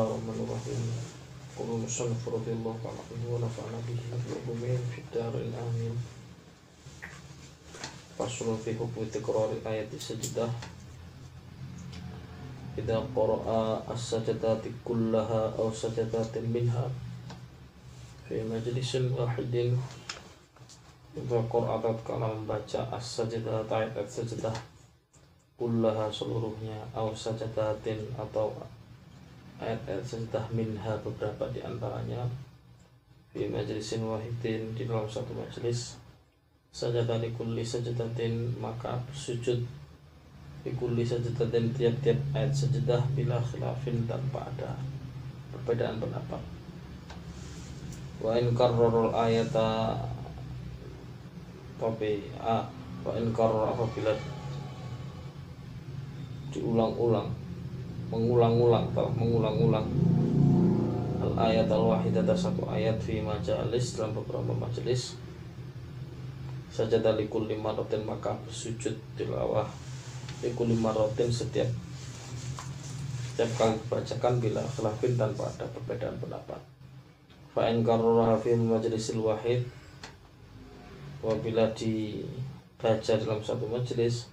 Bismillahirrahmanirrahim. Qul musannif radhiyallahu ta'ala anhu wa nafa'ana bihi wa bi'ulumihi fid darin amin. Faslun fi hukmi tikrari ayat Idza qara'a tatkala membaca as-sajdah ayat sajdah kullaha seluruhnya aw sajdatin atau ayat-ayat sajdah minha beberapa di antaranya. Fi majlisin wahidin di dalam satu majelis sajadah kulli sajdatin maka sujud. Di kulli sajdatin tiap-tiap ayat sajadah bila khilafin tanpa ada perbedaan pendapat. Wa in karrarul ayata tapi a wa in karrar apabila diulang-ulang mengulang-ulang telah mengulang-ulang. Al ayat al wahidah satu ayat fi majalis dalam beberapa majelis saja dari lima rotin maka sujud tilawah likul lima rotin setiap setiap kali dibacakan bila khilafin tanpa ada perbedaan pendapat. Fa'in karroraha fi majlisil wahid apabila dibaca dalam satu majelis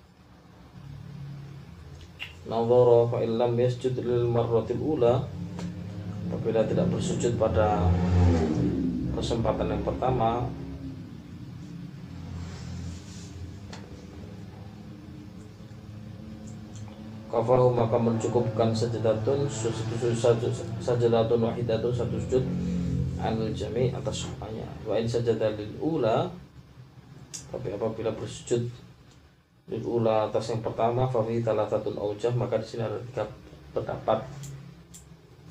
Nadhara fa illam yasjud lil marratil ula. Apabila tidak bersujud pada kesempatan yang pertama kafahu maka mencukupkan sajadatun sajadatun wahidatun satu sujud anil jami atas semuanya. Wa in sajadalil ula tapi apabila bersujud ula atas yang pertama fafi satu aujah maka di sini ada tiga pendapat.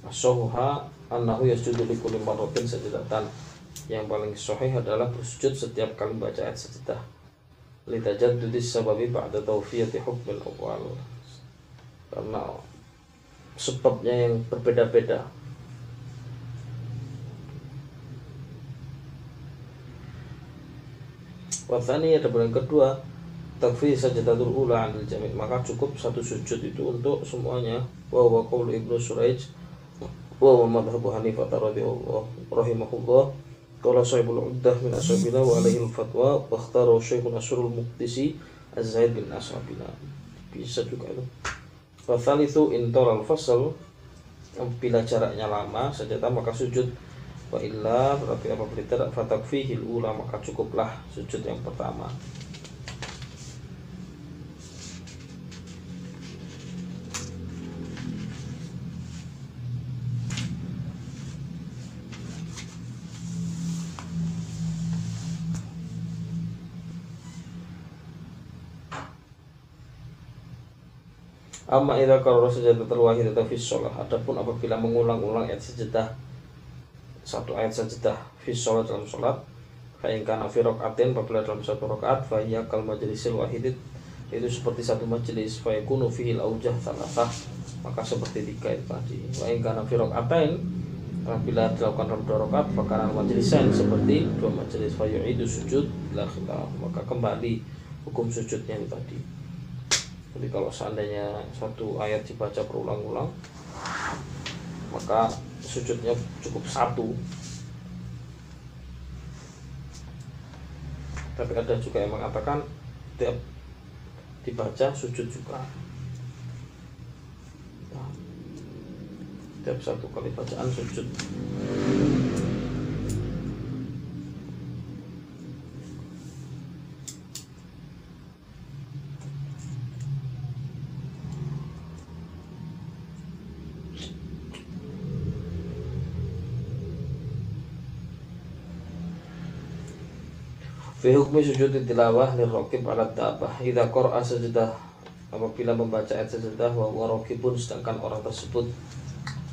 Asohuha annahu yasjudu li kulli marratin sajadatan yang paling sahih adalah bersujud setiap kali baca ayat sajadah. Litajaddudi sababi ba'da tawfiyati hukmil awal karena sebabnya yang berbeda-beda. Wathani ada yang kedua takfi sajdatul ula anil jami' maka cukup satu sujud itu untuk semuanya. Wa wa qaulu ibnu suraij wa wa madhabu hanifah radhiyallahu rahimahullah qala sahibul uddah min ashabina wa alaihi fatwa wa ikhtara syaikhun asrul muqtisi az-zaid bin ashabina bisa juga itu. Wa thalithu intoral fasal bila jaraknya lama sajadah maka sujud. Wa illa tapi apabila tidak fatakfihil ula maka cukuplah sujud yang pertama Amma idza qarara sajdatul wahidata fi shalah. Adapun apabila mengulang-ulang ayat sajadah satu ayat sajadah fi shalah dalam salat, fa in kana fi rakaatin apabila dalam satu rakaat fa hiya kal majlisil wahidit. Itu seperti satu majelis fa yakunu fihi al-aujah salasah maka seperti tiga itu tadi. Wa in kana fi rakaatain apabila dilakukan dalam dua rakaat fa kana majlisan seperti dua majelis fa yu'idu sujud la maka kembali hukum sujudnya itu tadi jadi kalau seandainya satu ayat dibaca berulang-ulang maka sujudnya cukup satu. Tapi ada juga yang mengatakan tiap dibaca sujud juga. Tiap satu kali bacaan sujud Fi hukmi sujud tilawah rokib ala dabah. Idza qara'a sajadah apabila membaca ayat sajadah wa rokibun sedangkan orang tersebut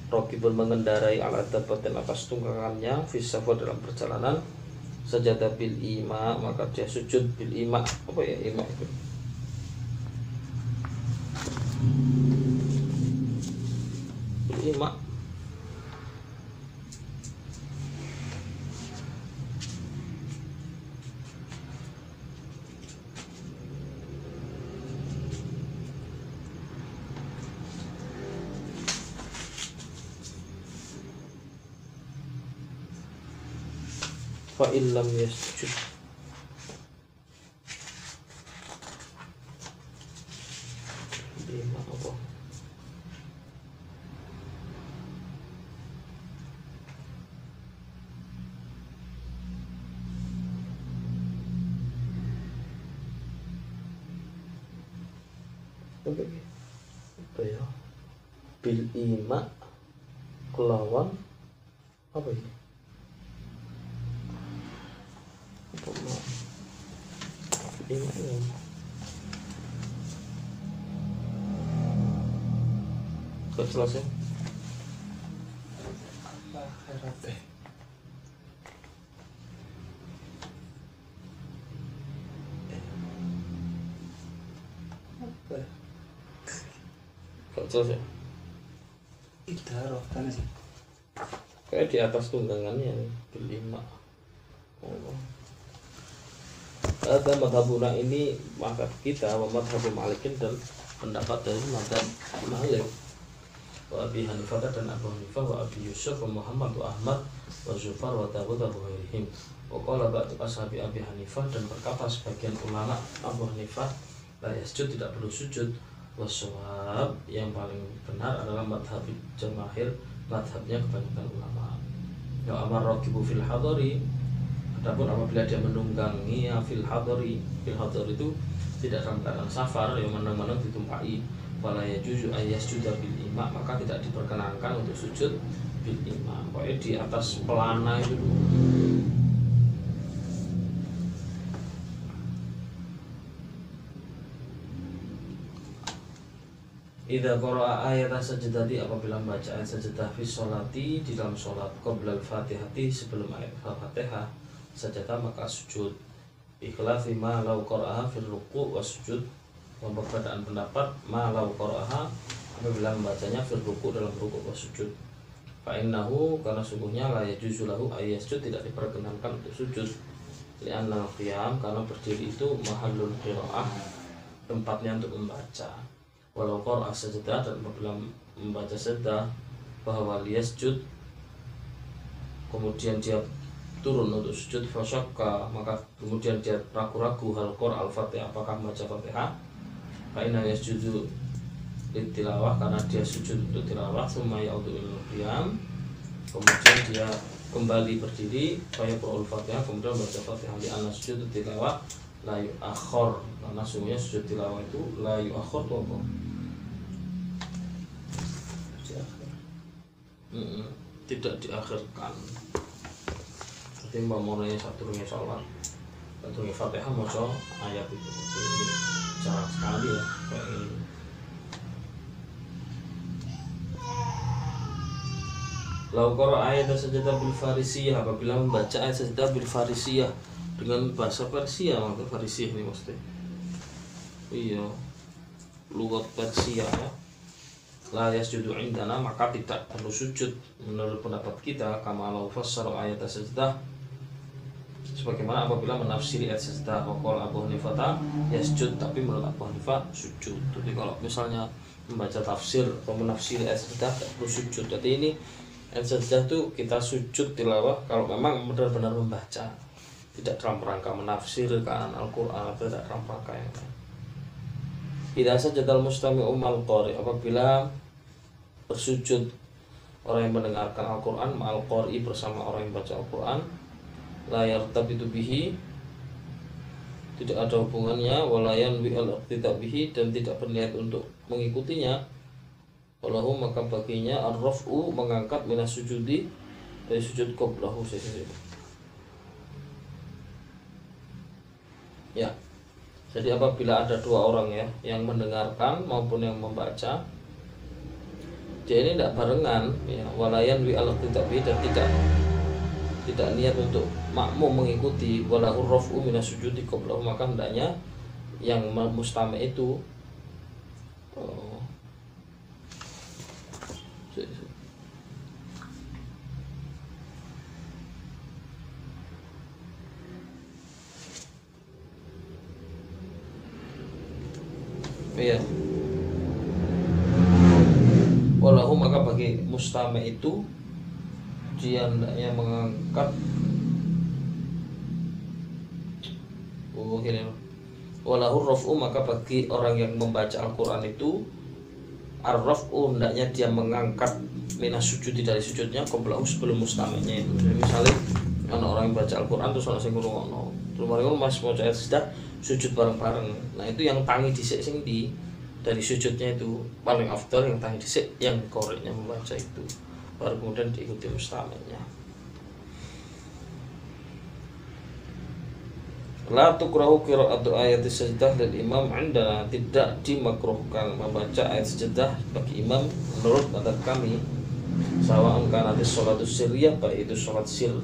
rokibun mengendarai alat dan atas tunggangannya fisafar dalam perjalanan sajadah bil ima maka dia sujud bil ima. Apa ya ima itu? Bil ima illam yasjud. Lima apa? Apa ya? Bil ima kelawan apa ini apa ma ya? Gak jelas ya idaroh sih kayak di atas tunggangannya nih bil ima oh. Ada madhabuna ini maka kita madhabu malikin dan pendapat dari madhab malik. Wa abi hanifah dan abu hanifah wa abi yusuf wa muhammad wa ahmad wa zufar wa dawud wa ghairihim. Wa qala ba'du ashabi abi hanifah dan berkata sebagian ulama abu hanifah la yasjud tidak perlu sujud. Wasawab yang paling benar adalah madhab jamahir madhabnya kebanyakan ulama. Yang amar rakibu fil hadari Adapun apabila dia menunggangi ya fil hadari fil hadari itu tidak dalam keadaan safar yang menang-menang ditumpai wala yajuzu ayas juga bil imam maka tidak diperkenankan untuk sujud bil imam pokoknya di atas pelana itu. Dulu. Idza qara'a ayat sajdati apabila membaca ayat sajdah fi sholati di dalam sholat qabla al-fatihati sebelum ayat al-fatihah sajadah maka sujud. Ikhlafi ma lau qara'aha fil ruku' wa sujud. Memperbedaan pendapat ma lau qara'aha apabila membacanya fil ruku' dalam ruku' wa sujud. Fa innahu karena sungguhnya la yajuzu lahu ayyasjud tidak diperkenankan untuk sujud. Li'anna qiyam karena berdiri itu mahallul qira'ah tempatnya untuk membaca. Walau qara'a sajadah dan apabila membaca sajadah bahwa liyasjud kemudian dia turun untuk sujud. Fasyakka maka kemudian dia ragu-ragu hal qor al fatihah apakah membaca fatihah? Kaina yasjudu tilawah karena dia sujud untuk tilawah. Yaudu ilal qiyam. Kemudian dia kembali berdiri kaya qur'ul fatihah kemudian membaca fatihah. Di anas sujud tilawah la yu'akhor karena sungguhnya sujud tilawah itu la yu'akhor itu apa? tidak diakhirkan nanya satu rungi sholat satu rungi fatihah mau ayat itu. Ini jarang sekali ya kayak ini Laukoro ayat sajadah bil farisiyah apabila membaca ayat sajadah bil farisiyah dengan bahasa Persia maksudnya Farisiyah ini maksudnya. Iya lugat Persia ya. La yasjudu indana maka tidak perlu sujud. Menurut pendapat kita kama lau fassara ayat sajdah sebagaimana apabila menafsiri ayat sajdah wakol Abu Hanifah yasjud tapi menurut Abu Hanifah sujud. Jadi kalau misalnya membaca tafsir atau menafsiri ayat sajdah tidak perlu sujud. Jadi ini ayat sajdah itu kita sujud tilawah kalau memang benar-benar membaca. Tidak dalam rangka menafsirkan Al-Quran atau tidak dalam rangka yang lain. Tidak saja dalam mustami umal qari. Apabila bersujud orang yang mendengarkan Al-Quran ma'al qari bersama orang yang baca Al-Quran layar itu bihi. Tidak ada hubungannya walayan wi al tidak bihi dan tidak berniat untuk mengikutinya. Walahu maka baginya arrafu mengangkat minas sujudi dari sujud qoblahu ya. Jadi apabila ada dua orang ya yang mendengarkan maupun yang membaca dia ini tidak barengan ya. Walayan wi al tidak dan tidak tidak niat untuk makmum mengikuti walahu rafu minas sujudi qablahu maka hendaknya yang mustame itu oh, Iya. Maka bagi mustame itu dia hendaknya mengangkat. Oh gini walahu rafu maka bagi orang yang membaca Al-Quran itu arrafu hendaknya dia mengangkat minas sujud dari sujudnya qablahu sebelum mustamanya itu. Misalnya anak orang yang baca Al-Quran terus orang sing ngrungokno. Terus mari ngono mas mau ayat sedah sujud bareng-bareng. Nah itu yang tangi dhisik sing di dari sujudnya itu. Paling afdal yang tangi dhisik yang koreknya membaca itu baru kemudian diikuti mustamanya La tukrahu qira'atu ayat sajdah dan imam anda tidak dimakruhkan membaca ayat sajdah bagi imam. Menurut madhab kami sawa'un kana sholatu sirriyah baik itu sholat sir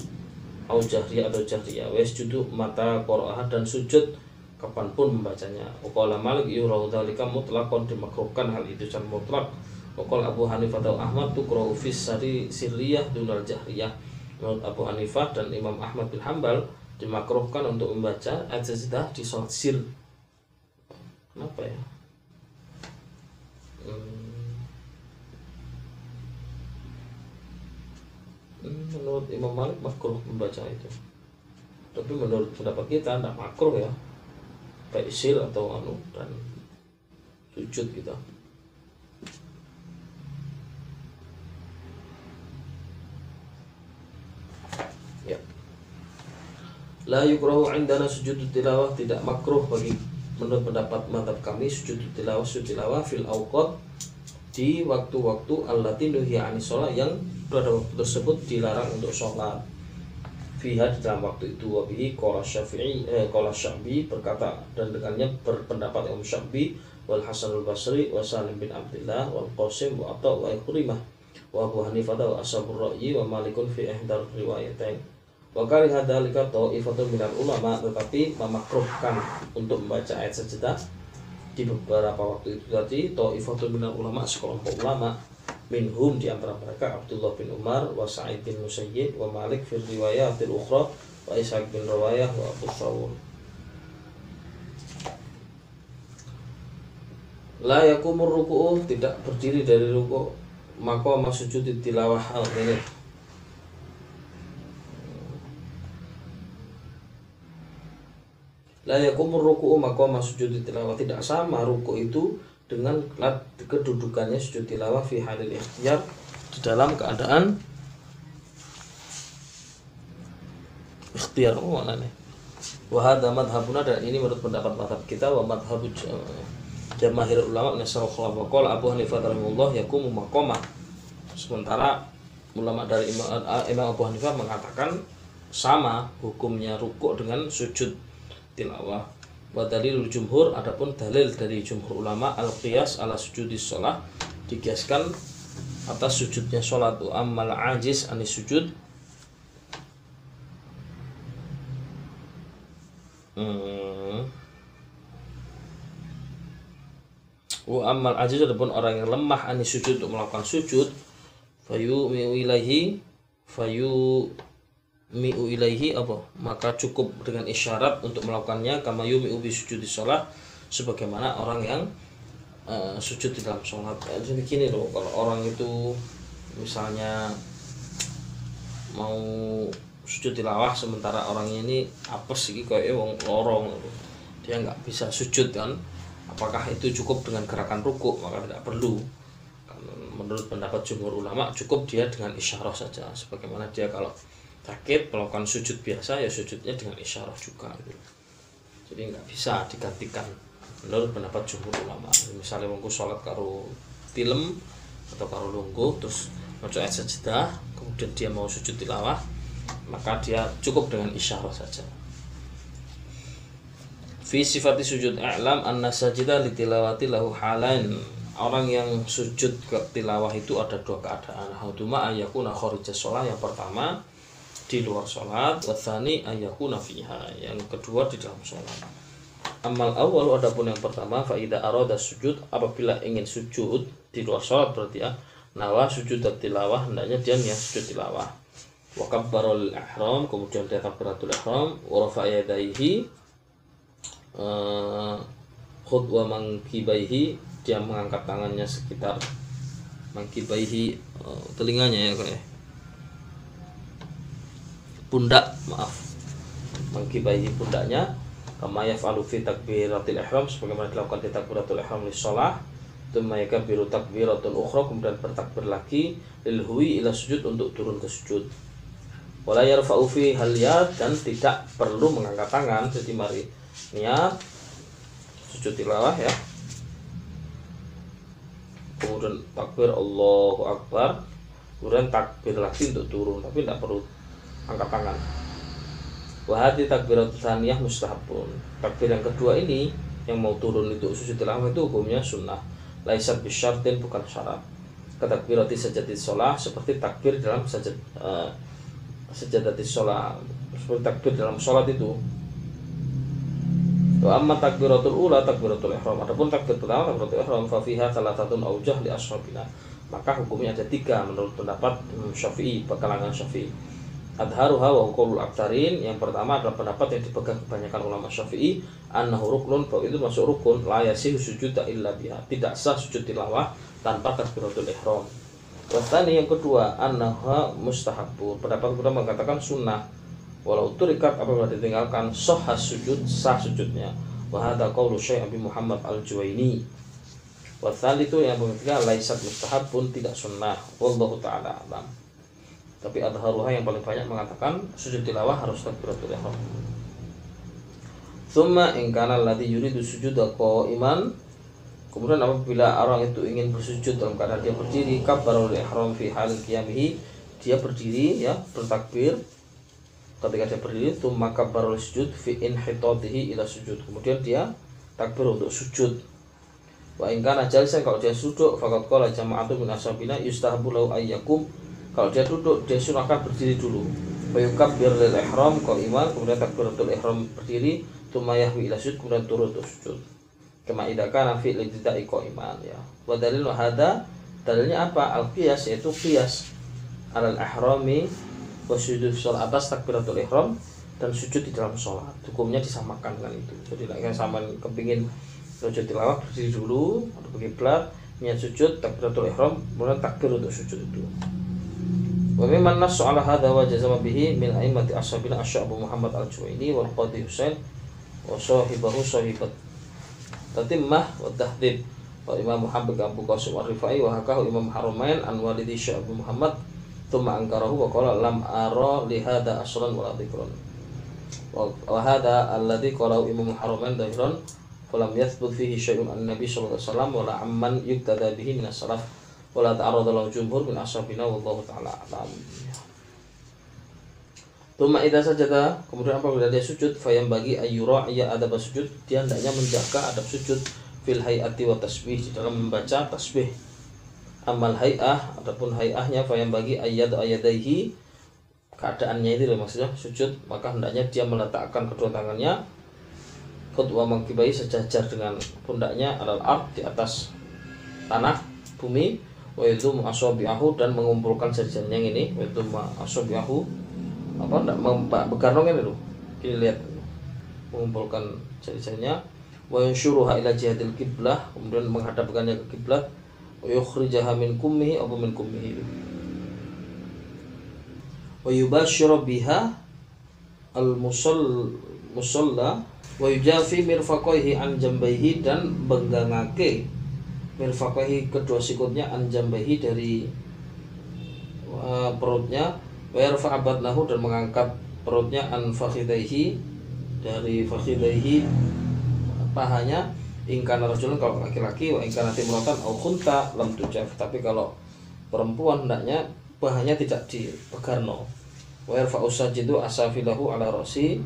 au jahriyah atau jahriyah. Wa yasjudu mata qira'ah dan sujud kapan pun membacanya. Uqala Malik yurahu dzalika mutlaqan. Dimakruhkan hal itu secara mutlak Uqala Abu Hanifah atau Ahmad tukrahu fis sari sirriyah dunal jahriyah. Menurut Abu Hanifah dan Imam Ahmad bin Hambal dimakruhkan untuk membaca ayat sajdah di sholat sir. Kenapa ya? Hmm. Hmm, menurut Imam Malik makruh membaca itu. Tapi menurut pendapat kita tidak makruh ya. Baik sir atau anu dan sujud kita ya La yukrahu indana sujud tilawah tidak makruh bagi menurut pendapat madhab kami sujud tilawah sujud tilawah fil awqat di waktu-waktu allati nuhiya sholat yang pada waktu tersebut dilarang untuk sholat. Fiha dalam waktu itu wabihi kola syafi'i eh, kola syabi berkata dan dengannya berpendapat Imam Syafi'i wal Hasan al Basri wa Salim bin Abdullah wal Qasim wa Atta wa Ikrimah wa Abu Hanifah wa Ashabur Ra'yi wa Malikun fi ihdar riwayatain wa kariha dzalika ta'ifatun minal ulama tetapi memakruhkan untuk membaca ayat sajdah di beberapa waktu itu tadi ta'ifatun minal ulama sekelompok ulama minhum di antara mereka Abdullah bin Umar wa Sa'id bin Musayyib wa Malik fil riwayatil ukhra wa Ishaq bin Rawayah wa Abu Thawr La yakumur ruku'u tidak berdiri dari ruku' maka sujud tilawah hal La yakumur ruku'u maqama sujud tilawah. Tidak sama ruku' itu dengan kedudukannya sujud tilawah fi halil ikhtiyar di dalam keadaan ikhtiar oh mana nih wa hadha madhabuna dan ini menurut pendapat madhab kita wa madhabu j- jamaahir ulama nasal khulaf wa qala Abu Hanifah rahimahullah yakumu maqama. Sementara ulama dari Imam, Imam Abu Hanifah mengatakan sama hukumnya rukuk dengan sujud tilawah. Wa dalilul jumhur adapun dalil dari jumhur ulama al qiyas ala sujudi sholat dikiaskan atas sujudnya sholat. Wa ammal ajiz anis sujud. Hmm. wa ammal ajiz adapun orang yang lemah anis sujud untuk melakukan sujud fayu ilaihi fayu mi'u ilaihi apa? Maka cukup dengan isyarat untuk melakukannya kama yumi'u bi sujudi sholat sebagaimana orang yang eh, sujud di dalam sholat. Jadi gini loh kalau orang itu misalnya mau sujud tilawah sementara orangnya ini apes sih kayak wong lorong. Dia nggak bisa sujud kan? Apakah itu cukup dengan gerakan rukuk? Maka tidak perlu. Menurut pendapat jumhur ulama cukup dia dengan isyarah saja sebagaimana dia kalau sakit melakukan sujud biasa ya sujudnya dengan isyarah juga gitu. jadi nggak bisa digantikan. Menurut pendapat jumhur ulama. Misalnya mengku sholat karo film atau karo lungguh terus ayat sajadah kemudian dia mau sujud tilawah maka dia cukup dengan isyarah saja. Fi sifati sujud i'lam anna sajida li tilawati lahu halain. Orang yang sujud ke tilawah itu ada dua keadaan. Haduma ayakuna kharija sholat yang pertama di luar sholat wathani ayakuna fiha yang kedua di dalam sholat. Amal awal adapun yang pertama faida aroda sujud apabila ingin sujud di luar sholat berarti ya nawa sujud tilawah hendaknya dia niat sujud tilawah. Wa kabbarul ihram kemudian dia takbiratul ihram wa rafa'a yadayhi eh, mangkibaihi dia mengangkat tangannya sekitar mangkibaihi eh, telinganya ya kayak pundak maaf mangkibaihi pundaknya kama yaf'alu fi takbiratil ihram sebagaimana dilakukan di takbiratul ihram li shalah Thumma yakabbiru takbiratun ukhra kemudian bertakbir lagi lil hui ila sujud untuk turun ke sujud. Wala yarfa'u fi hal dan tidak perlu mengangkat tangan. Jadi mari niat sujud tilawah ya. Kemudian takbir Allahu Akbar. Kemudian takbir lagi untuk turun tapi tidak perlu angkat tangan. Wahati takbiratul tsaniyah mustahabun. Takbir yang kedua ini yang mau turun itu sujud tilawah itu hukumnya sunnah laisat bisyartin bukan syarat ketakbirati sajadati sholah seperti takbir dalam sajad uh, sajadati sholah seperti takbir dalam sholat itu Wa amma takbiratul ula takbiratul ihram. Adapun takbir pertama takbiratul ihram fa fiha salatatun aujah li ashabina. Maka hukumnya ada tiga menurut pendapat Syafi'i, kalangan Syafi'i. Adharuha wa qaulul aktarin. Yang pertama adalah pendapat yang dipegang kebanyakan ulama Syafi'i, annahu ruknun bahwa itu masuk rukun la yasihu sujud illa biha. Tidak sah sujud tilawah tanpa takbiratul ihram. Wasani yang kedua, annaha mustahabun. Pendapat kedua mengatakan sunnah walau turikat apabila ditinggalkan sohas sujud sah sujudnya wahada qaulu syekh Abi Muhammad Al-Juwaini wa itu yang ketiga laisat mustahab pun tidak sunnah wallahu taala alam tapi adharuha yang paling banyak mengatakan sujud tilawah harus takbiratul ihram. Thumma in kana alladhi yuridu sujuda iman Kemudian apabila orang itu ingin bersujud dalam keadaan dia berdiri kabbarul ihram fi hal qiyamihi dia berdiri ya bertakbir. Ketika dia berdiri itu maka baru sujud fi inhitatihi ila sujud. Kemudian dia takbir untuk sujud. Wa in kana jalisan kalau dia duduk faqad qala jama'atu min ashabina yustahabu lahu ayyakum kalau dia duduk dia sunahkan berdiri dulu. Wa yukabbir lil ihram iman kemudian takbiratul ihram berdiri tsumma yahwi ila sujud kemudian turun untuk sujud. Kama idza kana fi lidda'i iman ya. Wa dalil hada dalilnya apa? Al qiyas yaitu qiyas. Alal ihrami sujud sholat atas takbiratul ihram dan sujud di dalam sholat hukumnya disamakan dengan itu. Jadi yang sama kepingin sujud tilawah berdiri dulu atau berkiblat niat sujud takbiratul ihram kemudian takbir untuk sujud itu wa mimman nas ala hadha wa jazama bihi min a'immati ashabina asy'abu Muhammad al-Juwaini wal Qadi Husain wa sahibahu sahibat tatimmah wa tahdid wa Imam Muhammad Abu Qasim al-Rifai wa hakahu Imam Haramain an walidi Sya'bu Muhammad Tuma angkarahu wa qala lam ara li hadha aslan wala dhikrun. Wa hadha alladhi qalahu Imam Haramain dhahiran falam yathbut fihi syai'un an Nabi sallallahu alaihi wasallam wala amman yuktada bihi min as-salaf wala ta'arrada lahu jumhur min ashabina wallahu ta'ala alam. Tuma idza sajada kemudian apabila dia sujud fayam bagi ayyura ya adab sujud dia hendaknya menjaga adab sujud fil hayati wa tasbih di dalam membaca tasbih amal hayah ataupun hayahnya yang bagi ayat ayadaihi keadaannya itu maksudnya sujud maka hendaknya dia meletakkan kedua tangannya kedua mangkibai sejajar dengan pundaknya alal ard di atas tanah bumi wa itu asabi'ahu dan mengumpulkan jari-jarinya yang ini. Wa itu asabi'ahu apa enggak begarong ini loh ini lihat. Mengumpulkan jari-jarinya wa yansyuruha ila jihadil kiblah kemudian menghadapkannya ke kiblat wa yukhrijaha min kummihi apa min kummihi wa yubashiru biha al musall musalla. Wa yujafi mirfaqaihi an jambaihi dan benggangake mirfaqaihi kedua sikutnya an jambaihi dari uh, perutnya. Wa yarfa abadnahu dan mengangkat perutnya an fakhidaihi dari fakhidaihi pahanya. Ingkana rajulan kalau laki-laki wa ingkana timrotan au khunta lam tujaf tapi kalau perempuan hendaknya bahannya tidak dipegarno. Wa yarfa'u sajidu asafilahu ala rosi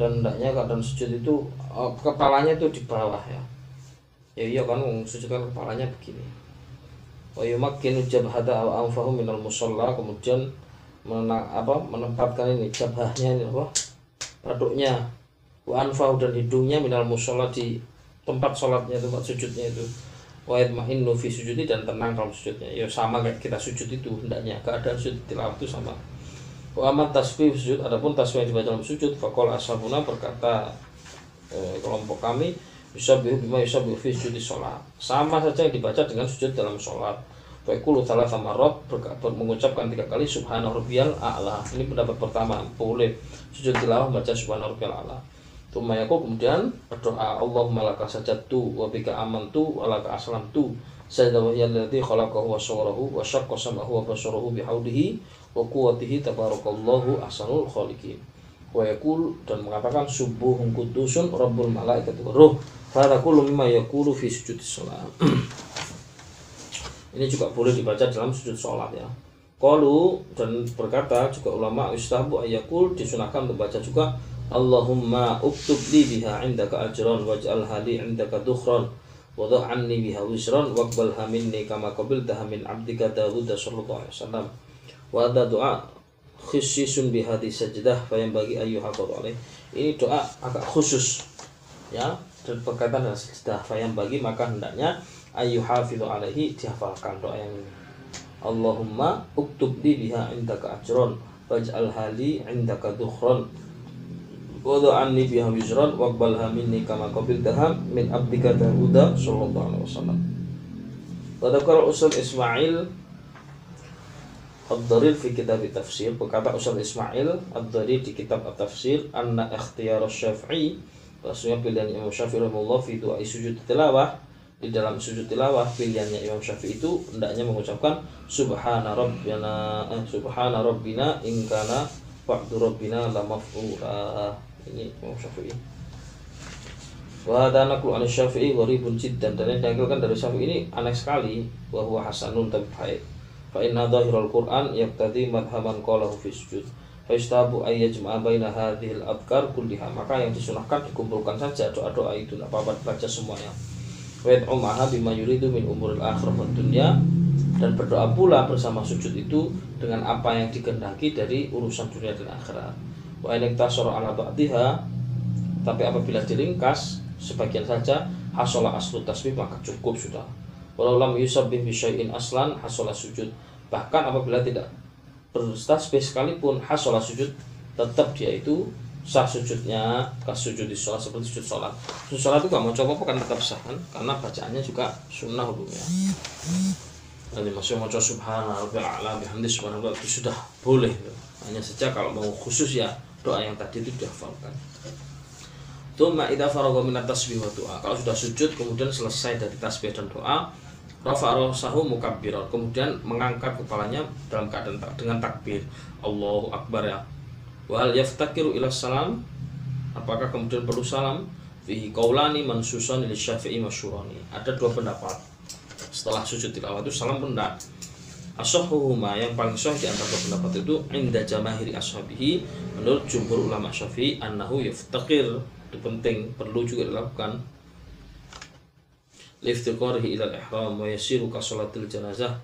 dan hendaknya dan sujud itu oh, kepalanya itu di bawah ya ya iya kan sujud kan kepalanya begini. Wa yumakkinu jabhata aw anfahu minal musalla kemudian menang, apa menempatkan ini jabahnya ini apa paduknya. Wa anfahu dan hidungnya minal musalla di tempat sholatnya tempat sujudnya itu. Wa'id mahinu fi sujudi dan tenang dalam sujudnya. Ya sama kayak kita sujud itu hendaknya. Keadaan sujud tilawah itu sama. Wa amat tasbih sujud adapun tasbih yang dibaca dalam sujud faqala ashabuna berkata eh, kelompok kami yusabihu bima yusabihu fi sujudi sholat sama saja yang dibaca dengan sujud dalam sholat Fa'ikulu salah sama rob mengucapkan tiga kali subhanahu rabbiyal a'la. Ini pendapat pertama, boleh sujud tilawah baca subhanahu rabbiyal a'la. Tumma yakul kemudian berdoa Allahumma laka sajadtu wa bika amantu wa laka aslamtu sajda wa hiya alladhi khalaqahu wa sawarahu wa syaqqa sam'ahu wa basarahu bihaudihi wa quwwatihi tabarakallahu ahsanul khaliqin wa yakul dan mengatakan subuhun kudusun rabbul malaikati wa ruh. Fa kullu mimma yakulu fi sujudi shalah ini juga boleh dibaca dalam sujud sholat ya. Qalu dan berkata juga ulama ustahbu ayakul disunahkan untuk baca juga Allahumma uktub li biha indaka ajran waj'al hali indaka dukhran wa anni biha wisran waqbalha minni kama qabiltaha min abdika Dawud sallallahu alaihi wasallam wa ada doa khususun biha di sajdah yang bagi ayu alaih. Ini doa agak khusus ya. Dan berkaitan dengan sajdah yang bagi maka hendaknya ayu alaihi dihafalkan doa yang ini. Allahumma uktub li biha indaka ajran waj'al hali indaka dukhran Wadu anni biha wizran waqbalha minni kama qabiltaha min abdika Dahuda sallallahu alaihi wasallam. Wa dzakara usul Ismail Ad-Darir fi kitab tafsir berkata Ustaz Ismail Ad-Darir di kitab tafsir anna ikhtiyar Syafi'i Maksudnya pilihan Imam Syafi'i rahimahullah fi doa sujud tilawah. Di dalam sujud tilawah pilihannya Imam Syafi'i itu hendaknya mengucapkan subhana rabbina eh, subhana rabbina in kana wa'du rabbina la maf'ula. Ini Imam Syafi'i. Wa hadha naqlu Syafi'i gharibun jiddan. Dan yang dinukilkan dari Syafi'i ini aneh sekali wa huwa hasanun tapi baik fa inna dhahirul Qur'an yaqtadi madhaban qalahu fi sujud. Fa yustahabu ay yajma'a baina hadhil adhkar kulliha. Maka yang disunahkan dikumpulkan saja doa-doa itu tidak apa-apa baca semuanya. Wa yad'umaha bima yuridu min umuril akhirah wa dunya. Dan berdoa pula bersama sujud itu dengan apa yang dikehendaki dari urusan dunia dan akhirat. Wa in ala ba'diha. Tapi apabila diringkas sebagian saja hasolah aslu tasbih maka cukup sudah walau lam yusabbih bisyai'in aslan hasolah sujud. Bahkan apabila tidak bertasbih sekalipun hasolah sujud tetap dia itu sah sujudnya ke sujud di sholat seperti sujud sholat. Sujud sholat itu gak mau coba kan tetap sah kan? Karena bacaannya juga sunnah hukumnya. Nanti masih mau coba subhanallah a'la bihamdi subhanallah itu sudah boleh hanya saja kalau mau khusus ya doa yang tadi itu dihafalkan. Tuma idza faragha min tasbih wa doa. Kalau sudah sujud kemudian selesai dari tasbih dan doa, rafa rasahu mukabbiran. Kemudian mengangkat kepalanya dalam keadaan dengan takbir. Allahu akbar ya. Wa hal yaftakiru ila salam? Apakah kemudian perlu salam? Fihi qaulani mansusan li Syafi'i masyhurani. Ada dua pendapat. Setelah sujud tilawah itu salam pun enggak asohuhuma yang paling sahih di antara pendapat itu inda jamahiri ashabihi menurut jumhur ulama syafi'i annahu yaftakir itu penting perlu juga dilakukan liftiqarihi ila ihram wa yasiru ka salatil janazah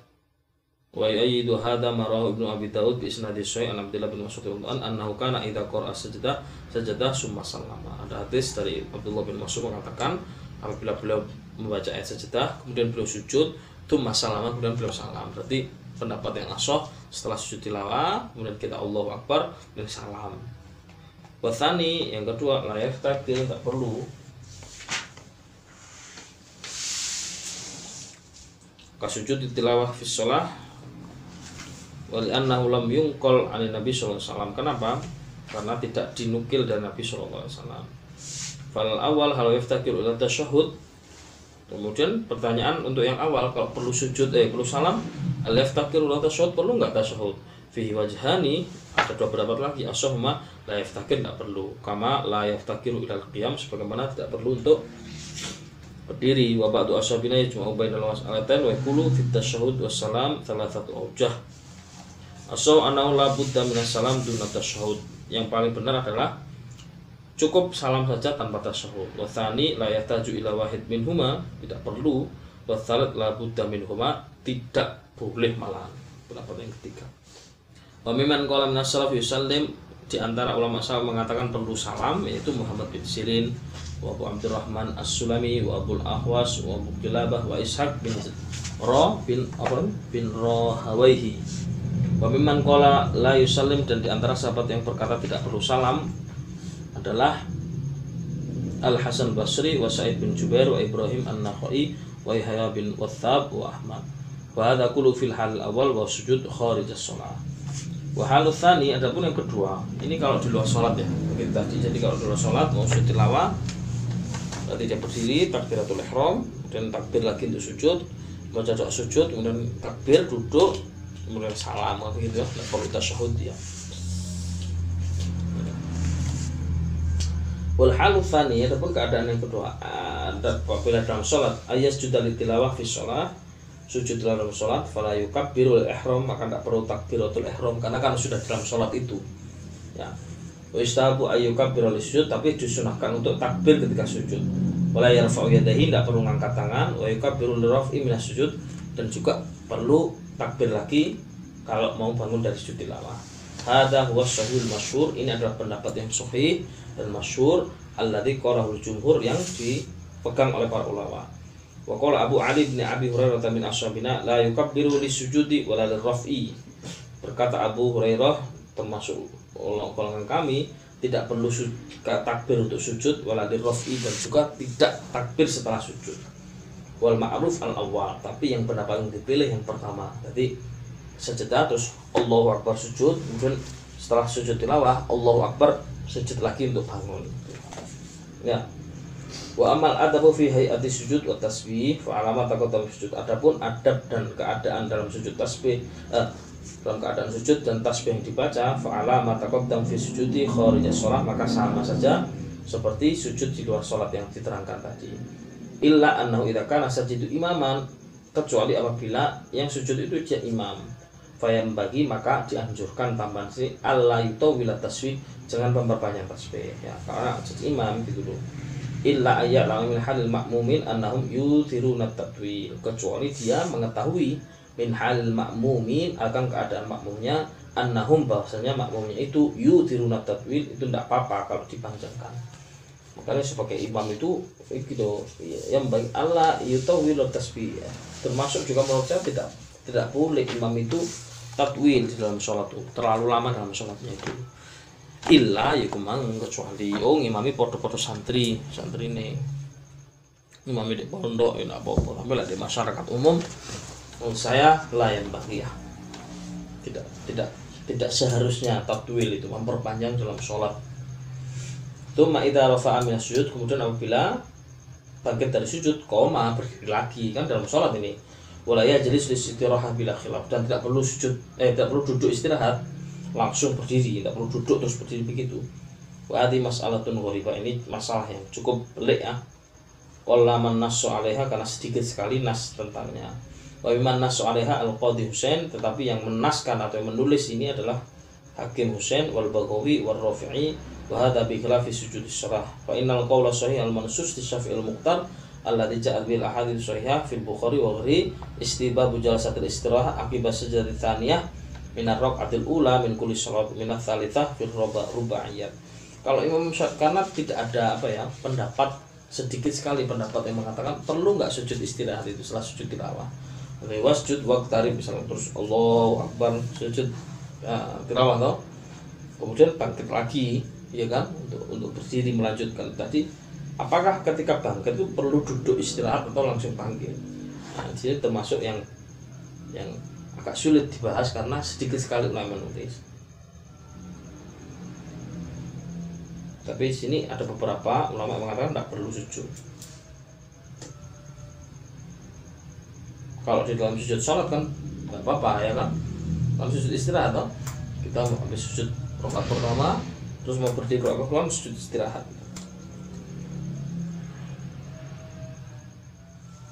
wa yu'ayyidu hadha marahu ibnu abi daud bi isnadi sahih an abdullah bin mas'ud an annahu kana idza qara'a sajdah sajdah summa sallama ada hadis dari Abdullah bin Mas'ud mengatakan apabila beliau membaca ayat sajdah kemudian beliau sujud summa sallama kemudian beliau salam. Berarti pendapat yang asoh setelah sujud tilawah kemudian kita Allahu Akbar dan salam. Wathani yang kedua layak takdir tak perlu kasujud tilawah fi sholah wali annahu lam yungkol ani Nabi sallallahu alaihi wasallam. Kenapa? Karena tidak dinukil dari Nabi sallallahu alaihi wasallam. Fal awal hal yaftakir ila tasyahud Kemudian pertanyaan untuk yang awal kalau perlu sujud eh perlu salam al yaftakiru la tasyahud perlu nggak tasyahud? Fihi wajhani ada dua pendapat lagi asohma la yaftakir tidak perlu kama la yaftakiru ilal qiyam sebagaimana tidak perlu untuk berdiri wa ba'du ashabina yajma'u bainal mas'alatain wa yaqulu fit tasyahud wassalam thalathatu awjah. Asaw anau la budda minas salam duna tasyahud. Yang paling benar adalah cukup salam saja tanpa tasyahud. Wa thani la yahtaju ila wahid minhuma tidak perlu. Wa tsalit la budda minhuma tidak boleh malah pendapat yang ketiga. Wa mimman qala min salaf yusallim di antara ulama salaf mengatakan perlu salam yaitu Muhammad bin Sirin wa Abu Abdurrahman As-Sulami wa Abu Ahwas wa Abu Kilabah wa Ishaq bin Ra bin apa bin Rahawaihi wa mimman qala la yusallim dan di antara sahabat yang berkata tidak perlu salam adalah Al Hasan Basri wa Sa'id bin Jubair wa Ibrahim An-Nakhai wa Yahya bin Wathab wa Ahmad. Wa hadha kullu fil hal awal wa sujud kharij as-shalah. Wahalus tsani adapun yang kedua, ini kalau di luar sholat ya, begitu tadi. Jadi kalau di luar sholat mau sujud tilawah, berarti dia berdiri, takbiratul ihram, kemudian takbir lagi untuk sujud, baca doa sujud, kemudian takbir duduk, kemudian salam begitu ya, tidak perlu tasyahud ya. Wal halu tsani keadaan yang kedua, ada apabila dalam sholat ayat sudah tilawah fi sholat sujud dalam sholat fala yukabbirul ihram maka tidak perlu takbiratul ihram karena kan sudah dalam sholat itu ya wa istahabu ayyukabbirul sujud tapi disunahkan untuk takbir ketika sujud. Wala yarfa'u yadahi tidak perlu ngangkat tangan. Wa yukabbirul raf'i minas sujud dan juga perlu takbir lagi kalau mau bangun dari sujud tilawah. Hadza huwa sahihul masyhur. Ini adalah pendapat yang sahih dan masyhur alladzi qarahul jumhur yang dipegang oleh para ulama. Wa qala Abu Ali bin Abi Hurairah min ashabina la yukabbiru lisujudi wala lirraf'i. Berkata Abu Hurairah termasuk golongan kami tidak perlu takbir untuk sujud wala lirraf'i dan juga tidak takbir setelah sujud. Wal ma'ruf al awal, tapi yang pendapat yang dipilih yang pertama. Jadi sejadah terus Allahu Akbar sujud, kemudian setelah sujud tilawah Allahu Akbar sujud lagi untuk bangun. Ya, Wa amal adabu fi hayati sujud wa tasbih fa alamat taqaddam sujud. Adapun adab dan keadaan dalam sujud tasbih eh, dalam keadaan sujud dan tasbih yang dibaca fa alamat taqaddam fi sujudi kharija shalah maka sama saja seperti sujud di luar salat yang diterangkan tadi. Illa annahu idza kana sajidu imaman kecuali apabila yang sujud itu dia imam. Fayam bagi maka dianjurkan tambahan si Allah itu wilat tasbih jangan memperpanjang tasbih. Ya karena jadi imam gitu loh. Illa ayat min halil makmumin annahum yuthiruna tatwil kecuali dia mengetahui min halil makmumin akan keadaan makmumnya annahum bahwasanya makmumnya itu yuthiruna tatwil itu tidak apa-apa kalau dipanjangkan. Makanya sebagai imam itu gitu yang baik Allah yutawil tasbih. Ya. termasuk juga menurut saya tidak tidak boleh imam itu tatwil di dalam sholat itu terlalu lama dalam sholatnya itu. Illa ya kumang kecuali oh ngimami podo-podo santri santri ini ngimami di pondok ya apa-apa. Tapi di masyarakat umum menurut saya layan bagi ya. Tidak tidak tidak seharusnya tatwil itu memperpanjang dalam sholat. Tuma idza rafa'a min sujud kemudian apabila bangkit dari sujud koma berdiri lagi kan dalam sholat ini. Walaya jadi istirahat bila khilaf dan tidak perlu sujud eh tidak perlu duduk istirahat langsung berdiri tidak perlu duduk terus berdiri begitu. Wadi masalah tun ini masalah yang cukup pelik ya. Qalaman nasu alaiha karena sedikit sekali nas tentangnya Wa nasu alaiha al qadi Husain tetapi yang menaskan atau yang menulis ini adalah Hakim Husain wal Baghawi wal Rafi'i wa hadha bi khilafi sujud syarah fa innal qawla sahih al mansus di Syafi'il Muqtar alladhi ja'a bil ahadits sahihah fil Bukhari wa ghairi istibabu jalsatil istirahah akibat sajadah tsaniyah minar adil ula min kulli salat minat thalithah fil rubaiyat. Kalau Imam karena tidak ada apa ya pendapat sedikit sekali pendapat yang mengatakan perlu nggak sujud istirahat itu setelah sujud tilawah lewas sujud waktu tari misalnya. Terus Allah Akbar sujud ya, tilawah toh? Kemudian bangkit lagi ya kan? Untuk untuk berdiri melanjutkan. Tadi apakah ketika bangkit itu perlu duduk istirahat atau langsung bangkit nah, jadi termasuk yang yang agak sulit dibahas karena sedikit sekali ulama menulis. Tapi di sini ada beberapa ulama mengatakan tidak perlu sujud. Kalau di dalam sujud sholat kan nggak apa-apa ya kan. Dalam sujud istirahat toh. Kita habis sujud rokaat pertama terus mau berdiri rokaat kedua sujud istirahat.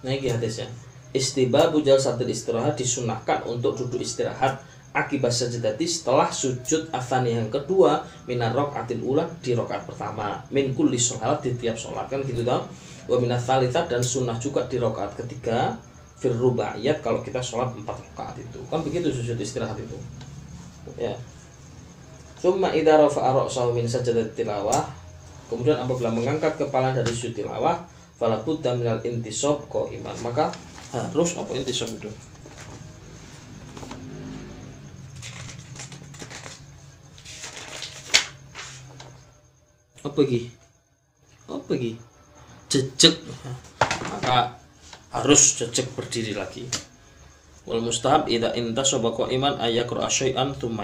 Nah ini hadisnya. Istibabu satu istirahat disunahkan untuk duduk istirahat akibat sajadati setelah sujud afani yang kedua minar atin ulah di rokaat pertama. Min kulli sholat di tiap sholat kan gitu dong wa thalitha dan sunnah juga di rokaat ketiga fir rubaiyat kalau kita sholat empat rokaat itu. Kan begitu sujud istirahat itu. Ya. Thumma idza rafa'a ra'sahu min sajadat tilawah kemudian apabila mengangkat kepala dari sujud tilawah fala budda minal intisab iman maka harus apa intisab itu? Apa lagi? Apa lagi? Jejak maka harus jejak berdiri lagi. Wal mustahab idza intasaba qa'iman ayaqra syai'an tsumma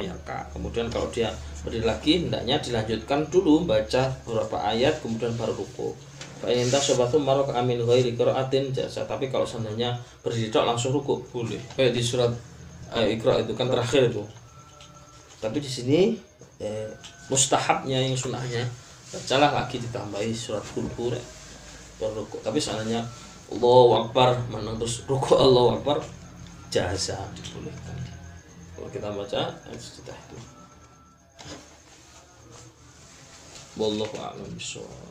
kemudian kalau dia berdiri lagi hendaknya dilanjutkan dulu baca beberapa ayat kemudian baru ruku. Fa in intasaba tsumma raka'a min ghairi qira'atin jasa. Tapi kalau seandainya berdiri langsung ruku boleh. Kayak di surat eh, Iqra itu kan terakhir itu. Tapi di sini eh, mustahabnya yang sunahnya bacalah lagi ditambahi surat kulku rek baru ruku. Tapi seandainya Allahu Akbar menang terus ruku Allahu Akbar jasa dibolehkan. Kalau kita baca sudah itu. Wallahu a'lam bishawab